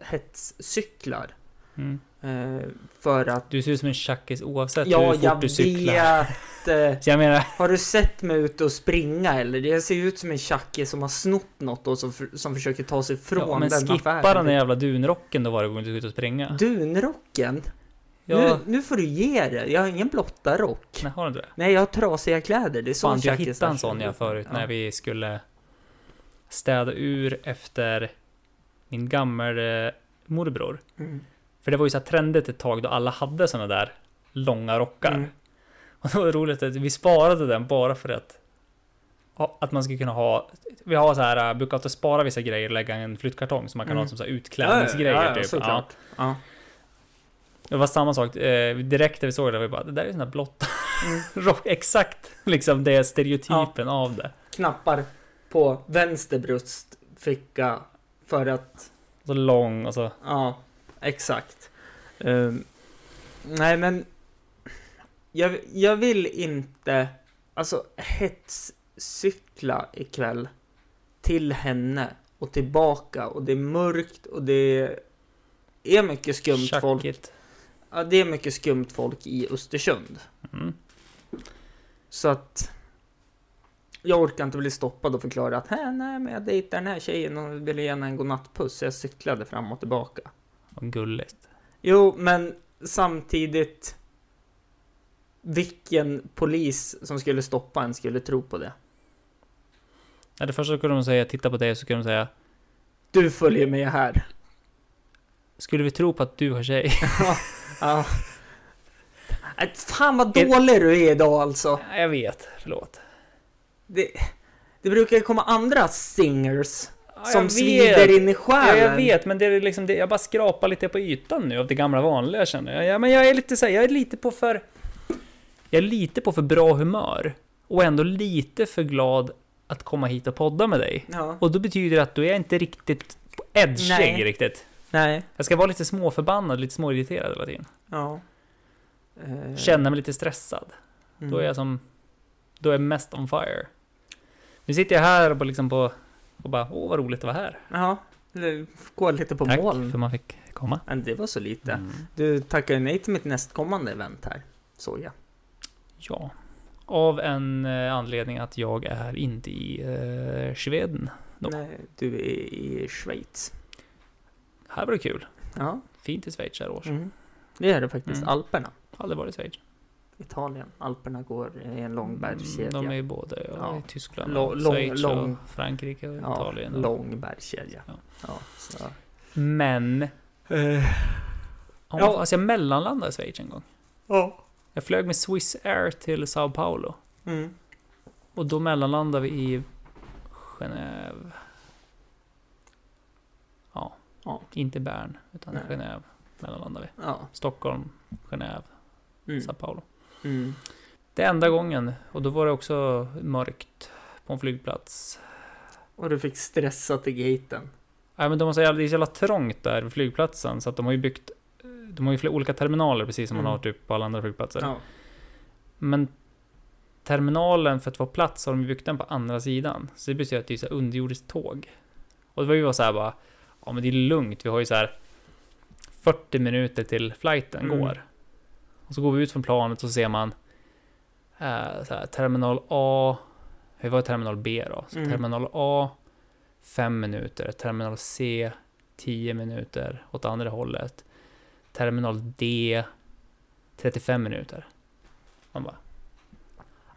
hetscyklar. Mm. Eh, för att... Du ser ut som en tjackis oavsett Ja, hur fort jag du cyklar. vet. eh, jag menar, Har du sett mig ute och springa eller? Jag ser ut som en tjackis som har snott något och som, som försöker ta sig från ja, men den skippa affären. den där jävla dunrocken då varje gång du är ute och springa. Dunrocken? Ja, Nu, nu får du ge det. Jag har ingen blotta rock. nej, har du inte det? Nej, jag har trasiga kläder. Det är så Fan, jag hittade en sån ut. jag förut Ja. när vi skulle städa ur efter min gammel eh, morbror. Mm. För det var ju så här trendigt ett tag då alla hade såna där långa rockar. Mm. Och det var roligt att vi sparade den bara för att ja, att man skulle kunna ha Vi har så här, äh, brukar alltid spara vissa grejer och lägga en flyttkartong som man kan Mm. ha som så här utklädningsgrejer ja, ja, typ. såklart. Ja. Det var samma sak, eh, direkt när vi såg det vi bara, det där är sån här blått Mm. rock, exakt liksom det stereotypen av det. Knappar på vänster bröstficka för att Så lång och så, Ja, exakt. Ehm, nej, men jag, jag vill inte alltså hetscykla ikväll till henne och tillbaka och det är mörkt och det är mycket skumt folk. tjackigt. Ja, det är mycket skumt folk i Östersund. Mm. Så att jag orkar inte bli stoppad och förklara att "Hä, nej, men jag dejtar den här tjejen och vill ge henne en godnattpuss. Så jag cyklade fram och tillbaka. Vad gulligt. Jo, men samtidigt. Vilken polis som skulle stoppa en skulle tro på det? Ja, det första skulle de säga, titta på dig, så skulle de säga, Du följer med här. skulle vi tro på att du har tjej? Ja. Äh, Fan vad dålig du är idag alltså. Ja, jag vet, förlåt. Det, det brukar komma andra singers Ja, som svider in i Ja, själen. jag vet, men det är liksom det, jag bara skrapar lite på ytan nu av det gamla vanliga känner jag. Ja, men jag är lite så här, jag är lite på för... Jag är lite på för bra humör. Och ändå lite för glad att komma hit och podda med dig. Ja. Och då betyder det att då är inte riktigt på Nej. riktigt. Nej. Jag ska vara lite småförbannad, lite småirriterad hela tiden. Ja. Eh, Känna mig lite stressad. mm. Då är jag som... Då är jag mest on fire. Nu sitter jag här bara liksom på... Och bara, åh vad roligt att vara här. Ja. Gå lite på Tack moln. för man fick komma. Men det var så lite. Mm. Du tackade nej till mitt nästkommande event här. Såg jag. Ja. Av en eh, anledning att jag är inte i eh, Schweden. Då. Nej, du är i Schweiz. Här var det kul. Ja. Fint i Schweiz här års. Mm. Det är det faktiskt. Mm. Alperna. Aldrig varit i Schweiz. Italien. Alperna går i en lång bergskedja. Mm, De är ju både ja, Ja. i Tyskland, Lång- och lång- Schweiz lång- och Frankrike och ja, Italien. och- lång bergskedja. Ja. Ja. så. Men... Eh, Ja. Ja. Alltså jag mellanlandade i Schweiz en gång. ja. Jag flög med Swiss Air till Sao Paulo. Mm. Och då mellanlandade vi i Genève. Ja. Ja. Inte Bern, utan Nej. Genève mellanlandade vi. Ja. Stockholm, Genève, Mm. Sao Paulo. Mm. Det är enda gången. Och då var det också mörkt på en flygplats. Och du fick stressa till gaten. Nej men de har så jävla, det är så jävla trångt där vid flygplatsen så att de har ju byggt De har ju flera olika terminaler precis som man Mm. har typ på alla andra flygplatser. Ja. Men terminalen för att få plats har de byggt den på andra sidan. Så det betyder att det är så underjordiskt tåg. Och det var ju bara så här bara, ja men det är lugnt, vi har ju så här 40 minuter till flighten Mm. går. Och så går vi ut från planet och så ser man eh, här, terminal A, vi var terminal B då, Mm. terminal A 5 minuter, terminal C 10 minuter åt andra hållet, terminal D 35 minuter. Man bara,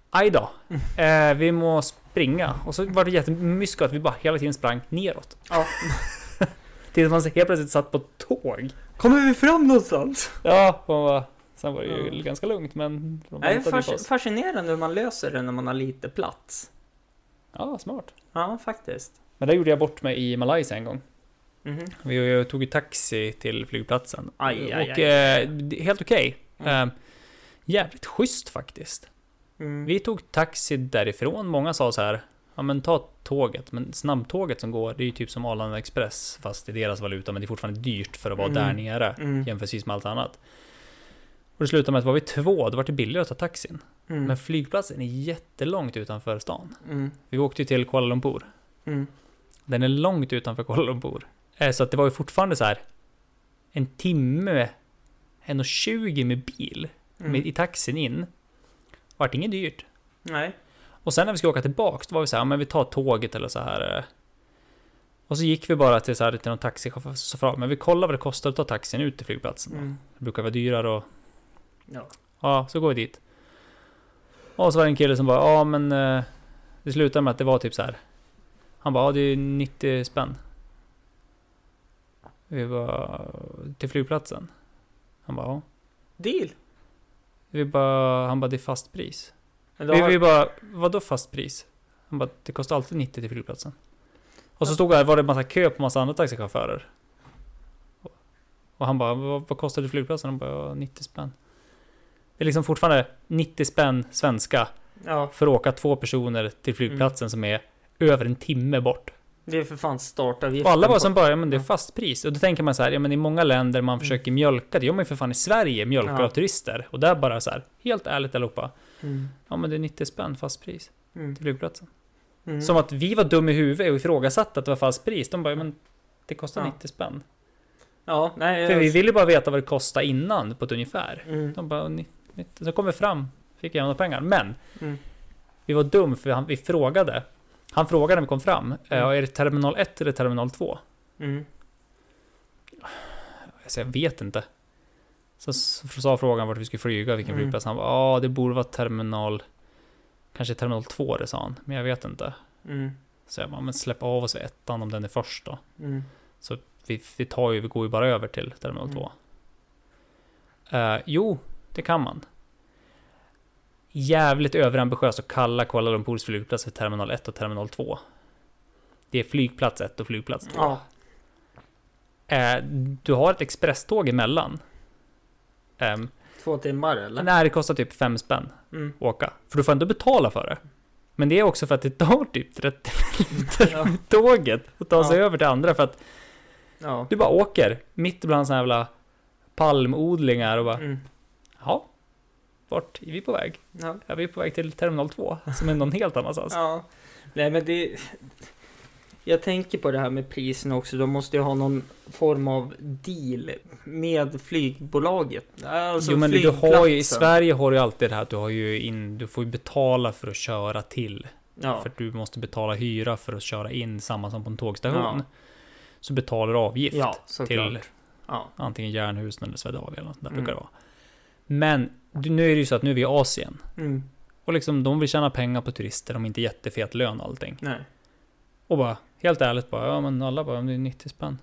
aj då, eh, vi må springa. Och så var det jättemysko att vi bara hela tiden sprang neråt. Ja. Tills man helt plötsligt satt på tåg. Kommer vi fram någonstans? Ja, man bara, sen var det ju Ja. ganska lugnt men de Det är fas- fascinerande hur man löser det när man har lite plats. Ja, smart. Ja, faktiskt. Men där gjorde jag bort mig i Malaysia en gång. Mhm. Vi tog ju taxi till flygplatsen. Aj, aj, och aj. Eh, det- helt okej. Mm. Eh, jävligt schysst faktiskt. Mm. Vi tog taxi därifrån. Många sa så här. Ja men ta tåget. Men snabbtåget som går, det är ju typ som Arlanda Express. Fast i deras valuta. Men det är fortfarande dyrt för att vara Mm. där nere. Mm. Jämförelsevis med allt annat. Och det slutade med att var vi två, då var det billigare att ta taxin. Mm. Men flygplatsen är jättelångt utanför stan. Mm. Vi åkte ju till Kuala Lumpur. Mm. Den är långt utanför Kuala Lumpur. Eh, Så att det var ju fortfarande så här. En timme, en och 20 med bil. Mm. Med, I taxin in. Vart inget dyrt. Nej. Och sen när vi skulle åka tillbaks, då var vi så här, men vi tar tåget eller så här. eh. Och så gick vi bara till, så här, till någon taxichaufför, så frågade men vi kollar vad det kostar att ta taxin ut till flygplatsen. Mm. Det brukar vara dyrare och Ja. ja, så går vi dit. Och så var det en kille som bara, ja men eh, det slutade med att det var typ så här. Han bara, ja det är 90 spänn. Vi bara, till flygplatsen. Han bara, ja. Deal. Vi bara, han bara, det är fast pris. Vi, har- vi bara, vadå fast pris? Han bara, det kostar alltid 90 till flygplatsen. Och så stod här, var det massa kö på massa andra taxichaufförer. Och han bara, vad, vad kostar det flygplatsen? Han bara, ja, 90 spänn. Det är liksom fortfarande 90 spänn svenska Ja, för att åka två personer till flygplatsen som är över en timme bort. det är för fan startavgiften. Och alla var som bara, ja men det är fast pris. Och då tänker man så här, ja men i många länder man Mm. försöker mjölka, det gör man ju för fan i Sverige, mjölkar Ja. av turister. Och där bara så här, helt ärligt allihopa, Mm. ja men det är 90 spänn fast pris Mm. till flygplatsen. Mm. Som att vi var dum i huvudet och ifrågasatte att det var fast pris. De bara, ja, men det kostar Ja. 90 spänn. Ja, nej. För jag- vi ville bara veta vad det kostade innan på ett ungefär. Mm. De bara, "Ni- ni-" så kom vi fram, fick jämna pengar. Men Mm. vi var dum för han, vi frågade. Han frågade när vi kom fram, Mm. mm. är det terminal 1 eller terminal 2? Mm. Så jag vet inte. Så, så sa frågan vart vi skulle flyga, vilken Mm. flygplats. Han bara, ja det borde vara terminal... Kanske terminal 2 det sa han, men jag vet inte. Mm. Så jag bara, men släpp av oss ettan om den är först då. Mm. Vi, vi, tar ju, vi går ju bara över till terminal Mm. 2. Eh, jo, det kan man. Jävligt överambitiöst att kalla Kuala Lumpurs flygplats för terminal 1 och terminal 2. Det är flygplats 1 och flygplats 2. Ja. Eh, du har ett expresståg emellan. Um, Två timmar eller? nej, det kostar typ 5 spänn Mm. att åka. För du får ändå betala för det. Men det är också för att det tar typ 30 minuter Ja. tåget att ta sig Ja. över till andra. För att Ja. du bara åker mitt bland såna jävla palmodlingar och bara Mm. Ja, vart är vi på väg? Ja. Ja, vi är på väg till terminal 2, som är någon helt annanstans. ja. Nej men det... Jag tänker på det här med prisen också. De måste ju ha någon form av deal med flygbolaget. Alltså jo, men du har ju, i. Sverige har du ju alltid det här att du har ju in, du får ju betala för att köra till. Ja. För att du måste betala hyra för att köra in, samma som på en tågstation. Ja. Så betalar du avgift Ja, till. Ja. antingen Jernhusen eller Swedavia eller något sånt där Mm. brukar det vara. Men nu är det ju så att nu är vi i Asien. Mm. Och liksom de vill tjäna pengar på turister, de har inte jättefet lön och allting. Nej. Och bara, helt ärligt bara, ja men alla bara, det är 90 spänn.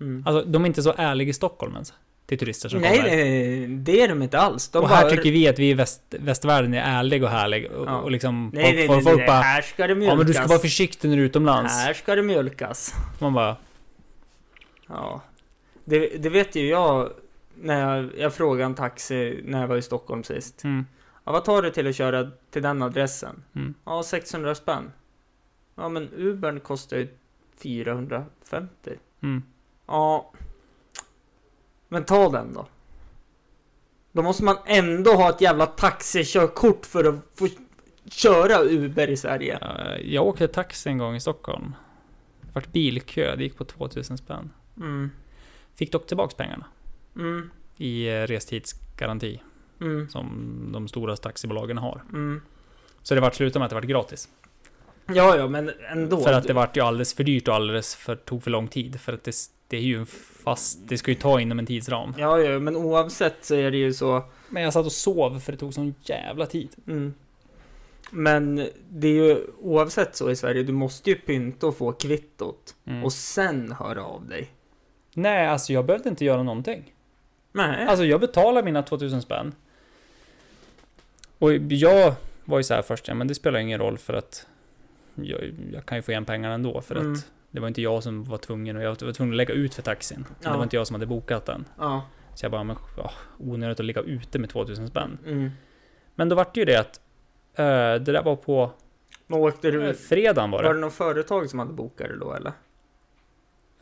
Mm. Alltså de är inte så ärliga i Stockholm ens. Till turister som Nej, kommer. nej, det är de inte alls. De och här bara- tycker vi att vi i väst, västvärlden är ärliga och härliga. Och, Ja. och liksom Nej, folk, nej, nej, folk nej. bara, här ska det mjölkas. ja men du ska vara försiktig när du är utomlands. Här ska det mjölkas. Man bara, Ja. Det, det vet ju jag när jag, jag frågade en taxi när jag var i Stockholm sist. mm, Ja, vad tar du till att köra till den adressen? mm. Ja, 600 spänn. Ja, men Ubern kostar ju 450. Mm. Ja. Men ta den då. Då måste man ändå ha ett jävla taxikörkort för att få köra Uber i Sverige. Jag åkte taxi en gång i Stockholm. Det vart bilkö, det gick på 2000 spänn. Mm. Fick dock tillbaks pengarna Mm. i eh, restidsgaranti Mm. som de stora taxibolagen har. Mm. Så det vart slutat med att det vart gratis. Ja, ja, men ändå. För att det vart ju alldeles för dyrt och alldeles för, tog för lång tid. För att det, det är ju en fast, det ska ju ta inom en tidsram. Ja, ja, men oavsett så är det ju så. Men jag satt och sov för det tog sån jävla tid. Mm. Men det är ju oavsett så i Sverige, du måste ju pynta och få kvittot. Mm. Och sen höra av dig. Nej, alltså jag behövde inte göra någonting. Nej. Alltså jag betalade mina 2000 spänn. Och jag var ju så här först, ja men det spelar ingen roll för att jag, jag kan ju få igen pengarna ändå för Mm. att det var inte jag som var tvungen och jag var tvungen att lägga ut för taxin. Ja. Det var inte jag som hade bokat den. Ja. Så jag bara, men ja, onödigt att ligga ute med 2000 spänn. Mm. Men då vart det ju det att eh, det där var på Men åkte du... fredagen var Var det. det något företag som hade bokat det då eller?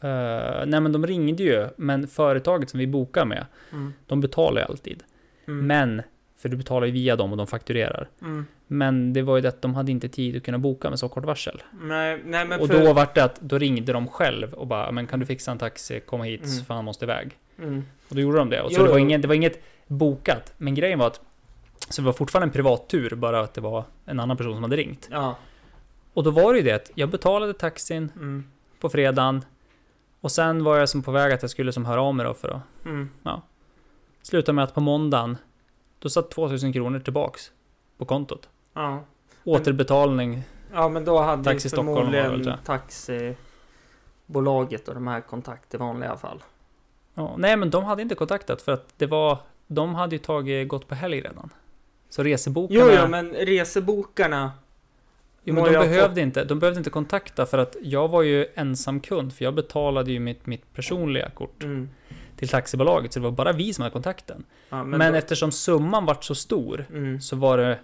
Eh, nej men de ringde ju, men företaget som vi bokar med, Mm. de betalar ju alltid. Mm. Men, för du betalar ju via dem och de fakturerar. Mm. Men det var ju det att de hade inte tid att kunna boka med så kort varsel. Nej, nej men och för... då vart det att, då ringde de själv och bara, men kan du fixa en taxi, komma hit, Mm. för han måste iväg. Mm. Och då gjorde de det. Och så Jo, det, var inget, det var inget bokat. Men grejen var att, så det var fortfarande en privattur, bara att det var en annan person som hade ringt. Ja. Och då var det ju det att jag betalade taxin Mm. på fredagen. Och sen var jag som på väg att jag skulle som höra av mig då för att Mm. sluta med att på måndagen, då satt 2000 kronor tillbaks på kontot. Ja. Återbetalning. Ja, men då hade Taxi förmodligen taxibolaget och de här kontakt i vanliga fall. Ja, nej men de hade inte kontaktat för att det var, de hade ju tagit, gått på helg redan. Så resebokarna... Jo, jo, men resebokarna... Jo, men de behövde, inte, de behövde inte kontakta för att jag var ju ensam kund för jag betalade ju mitt, mitt personliga kort Mm. till taxibolaget så det var bara vi som hade kontakten. Ja, Men, då- eftersom summan vart så stor Mm. så var det...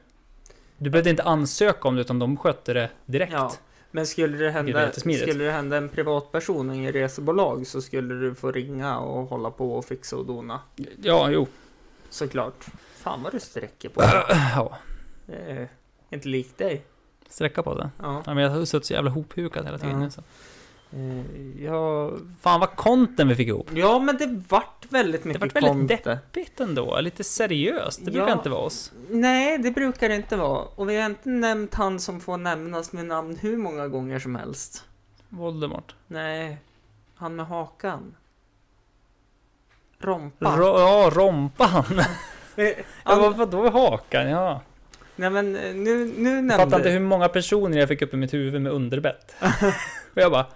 Du behövde inte ansöka om det utan de skötte det direkt. Ja, men skulle det, Det hända, jättesmidigt. skulle det hända en privatperson i resebolag så skulle du få ringa och hålla på och fixa och dona. Ja, jo. Såklart. Fan vad du sträcker på det. Ja, Det är inte likt dig. Sträcka på det. Ja. Men jag har suttit så jävla hophukad hela tiden. Ja. Så. Eh, ja, Fan vad content vi fick ihop. ja, men det vart väldigt mycket vart väldigt content. Deppigt ändå, lite seriöst. Det brukar Ja. inte vara oss. Nej, det brukar det inte vara. Och vi har inte nämnt han som får nämnas med namn hur många gånger som helst. Voldemort. Nej, han med hakan. Rompa. Ro- ja, rompan. Eh, Ja, vadå hakan? Ja. Nej men eh, nu, nu Jag nämnde... fattar inte hur många personer jag fick upp i mitt huvud med underbett. och jag bara...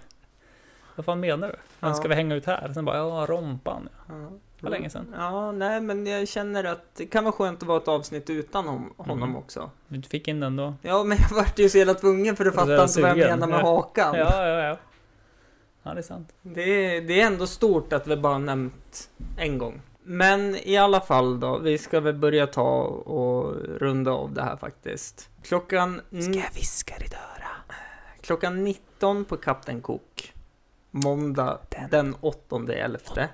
Vad fan menar du? Ska Ja. vi hänga ut här? Sen bara, ja, rompan. Ja. Det var länge sedan. Ja, nej men jag känner att det kan vara skönt att vara ett avsnitt utan honom Mm. också. Du fick in den då? Ja, men jag vart ju så jävla tvungen för fattar jag inte vad jag menar med Ja. hakan. Ja, ja, ja. Ja, det är sant. Det, det är ändå stort att vi bara nämnt en gång. Men i alla fall då, vi ska väl börja ta och runda av det här faktiskt. Klockan, n- viska i ditt öra? klockan 19 på Kapten Cook. Måndag Den. den 8 elfte.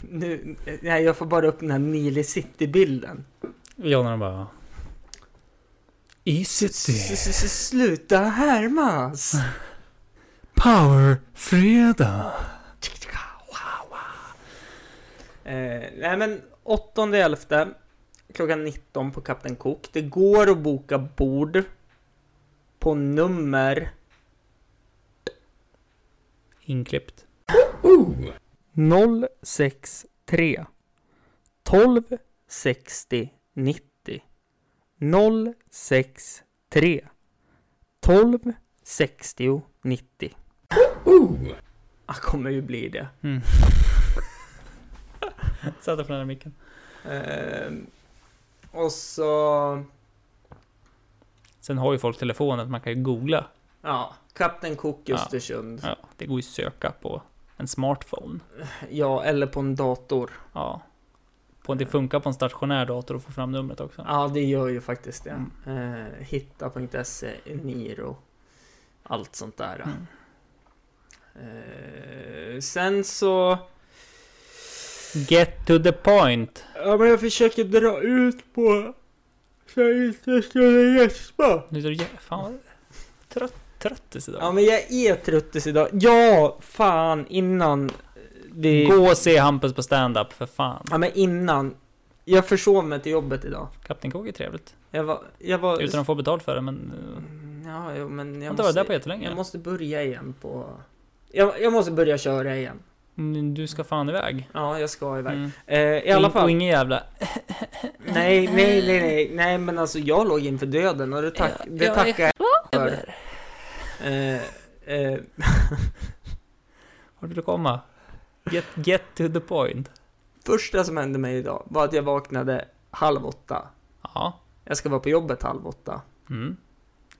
Nu, nej, jag får bara upp den här Nile City-bilden. Ja, när de bara... I city. S- Sluta härmas! Power fredag. Eh, nej men 8 elfte klockan 19 på Kapten Cook. Det går att boka bord på nummer Inklippt. 063 12 60 90 063 12 60 90 Ah, kommer ju bli det. Mm. På den här micken. Ehm, och så... Sen har ju folk telefonen, man kan ju googla. Ja, Kapten Cook Ja. Östersund. Ja. Ja, det går ju att söka på en smartphone. eller på en dator. Ja. På, det funkar på en stationär dator att få fram numret också. Ja, det gör ju faktiskt det. Mm. Eh, hitta.se, Eniro, allt sånt där. Mm. Eh, sen så... Get to the point. Ja, men jag försöker dra ut på... Så jag inte skulle gäspa. Nu är du jä- fan vad trött. tröttis idag. Ja, men jag är tröttis idag. Ja, fan, innan vi... Gå och se Hampus på stand-up för fan. Ja, men innan. Jag försov mig till jobbet idag. Kapten Cook är trevligt. Jag var... Jag var... Utan att få betalt för det, men... eh, Mm, Ja, jo, men Jag jag varit där på Jag jättelänge. måste börja igen på... Jag, jag måste börja köra igen. Mm, Du ska fan iväg. Ja, jag ska iväg. Mm. Eh, I alla Och fall. ingen jävla... Nej, nej, nej, nej, nej, men alltså jag låg inför döden och det, tack, Ja, det jag tackar jag för. Eh, eh, Vart vill du komma? Get, get to the point. första som hände mig idag var att jag vaknade halv åtta. Ja. Jag ska vara på jobbet halv åtta. Mm.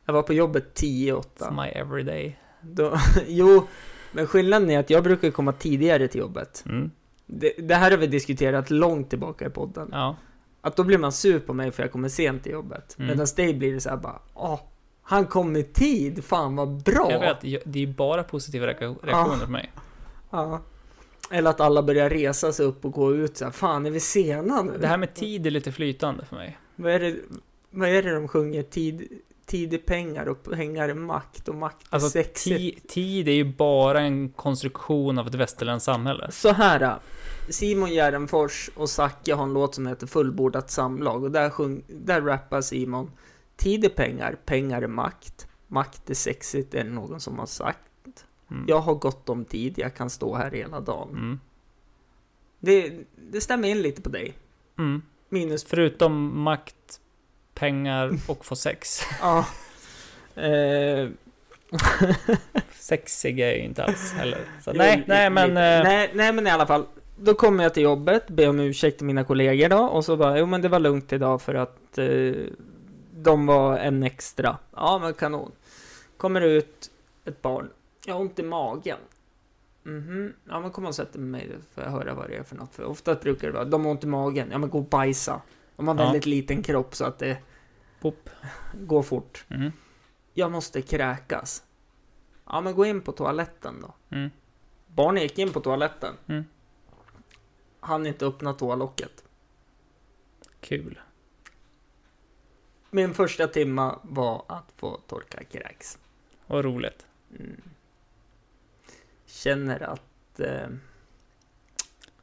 Jag var på jobbet tio It's åtta. my everyday. Då, jo, men skillnaden är att jag brukar komma tidigare till jobbet. Mm. Det, det här har vi diskuterat långt tillbaka i podden. Ja. Att då blir man sur på mig för jag kommer sent till jobbet. Mm. Medan dig blir det så här bara, åh, han kom i tid, fan vad bra. Jag vet, det är bara positiva reak- reaktioner för mig. Ja. Eller att alla börjar resa sig upp och gå ut så här, fan är vi sena nu? Det här med tid är lite flytande för mig. Vad är det, vad är det de sjunger? Tid, tid är pengar och pengar är makt och makt är Alltså, sexigt. ti- tid är ju bara en konstruktion av ett västerländskt samhälle. Så här. Simon Gärdenfors och Zacke har en låt som heter Fullbordat samlag och där, sjung, där rappar Simon Tid är pengar, pengar är makt. Makt är sexigt, är det någon som har sagt. Mm. Jag har gott om tid, jag kan stå här hela dagen. Mm. Det, det stämmer in lite på dig. Mm. Minus... Förutom makt, pengar och få sex. Ja. Eh, Sexig är jag ju inte alls heller. Så, jo, nej, li- nej men... eh, nej, nej, men i alla fall. Då kommer jag till jobbet, ber om ursäkt till mina kollegor då och så bara, jo men det var lugnt idag för att eh, de var en extra. Ja men kanon. Kommer ut ett barn. Jag har ont i magen. Mhm, ja men kom och sätt dig med mig får jag höra vad det är för något. För ofta brukar det vara, de har ont i magen, ja men gå och bajsa. De har Ja. väldigt liten kropp så att det Pop. går fort. Mm. Jag måste kräkas. Ja men gå in på toaletten då. Mm. Barnet gick in på toaletten. Mm. Han inte öppna toalocket. Kul. Min första timma var att få torka kräks. Och roligt. Mm. Känner att... Eh,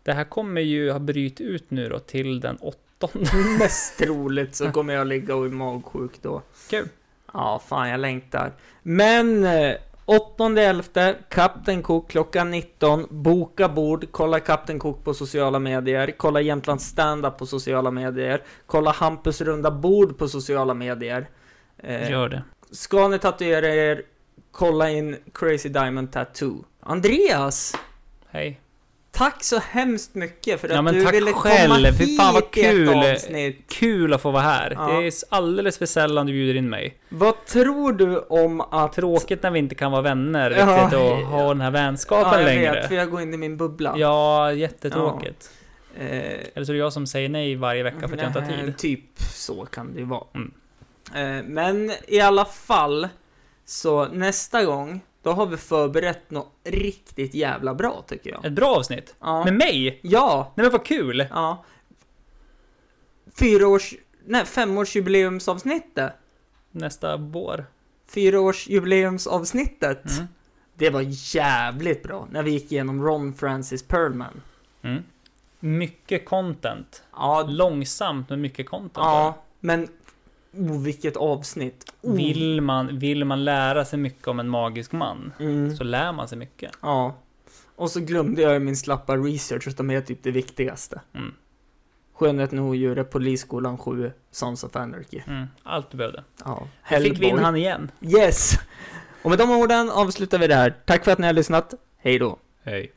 Det här kommer ju ha bryt ut nu då till den åttonde. mest troligt så kommer jag ligga och är magsjuk då. Kul. Ja, fan jag längtar. Men eh, 8.11, Kapten Cook klockan 19. Boka bord, kolla Kapten Cook på sociala medier. Kolla Jämtlands standup på sociala medier. Kolla Hampus runda bord på sociala medier. Eh, Gör det. Ska ni tatuera er, kolla in Crazy Diamond Tattoo. Andreas! Hej. Tack så hemskt mycket för Ja, att men du ville själv. komma Fy hit fan, vad kul. Kul att få vara här. Ja. Det är alldeles för sällan du bjuder in mig. Vad tror du om att... Tråkigt när vi inte kan vara vänner Ja. riktigt och ha den här vänskapen ja, jag längre. vet, för jag går in i min bubbla. Ja, jättetråkigt. Eh, Eller så är det jag som säger nej varje vecka för att jag inte har tid. Typ så kan det ju vara. Mm. Eh, men i alla fall, så nästa gång, då har vi förberett något riktigt jävla bra tycker jag. Ett bra avsnitt. Ja. Med mig? Ja, Nej men vad kul! ja. Fyra års, nej, femårsjubileumsavsnittet. Nästa vår. Fyraårsjubileumsavsnittet. Mm. Det var jävligt bra, när vi gick igenom Ron Francis Perlman. Mm. Mycket content. Ja, Långsamt men mycket content. ja men oh, vilket avsnitt. Oh. Vill man, vill man lära sig mycket om en magisk man Mm. så lär man sig mycket. Ja. Och så glömde jag min slappa research, utan är typ det viktigaste. Mm. Skönheten och odjuret, Polisskolan 7, Sons of Anarchy. Mm. Allt du behövde. Ja. Här fick vi in han igen. Yes! Och med de orden avslutar vi det här. Tack för att ni har lyssnat. Hej då! Hej.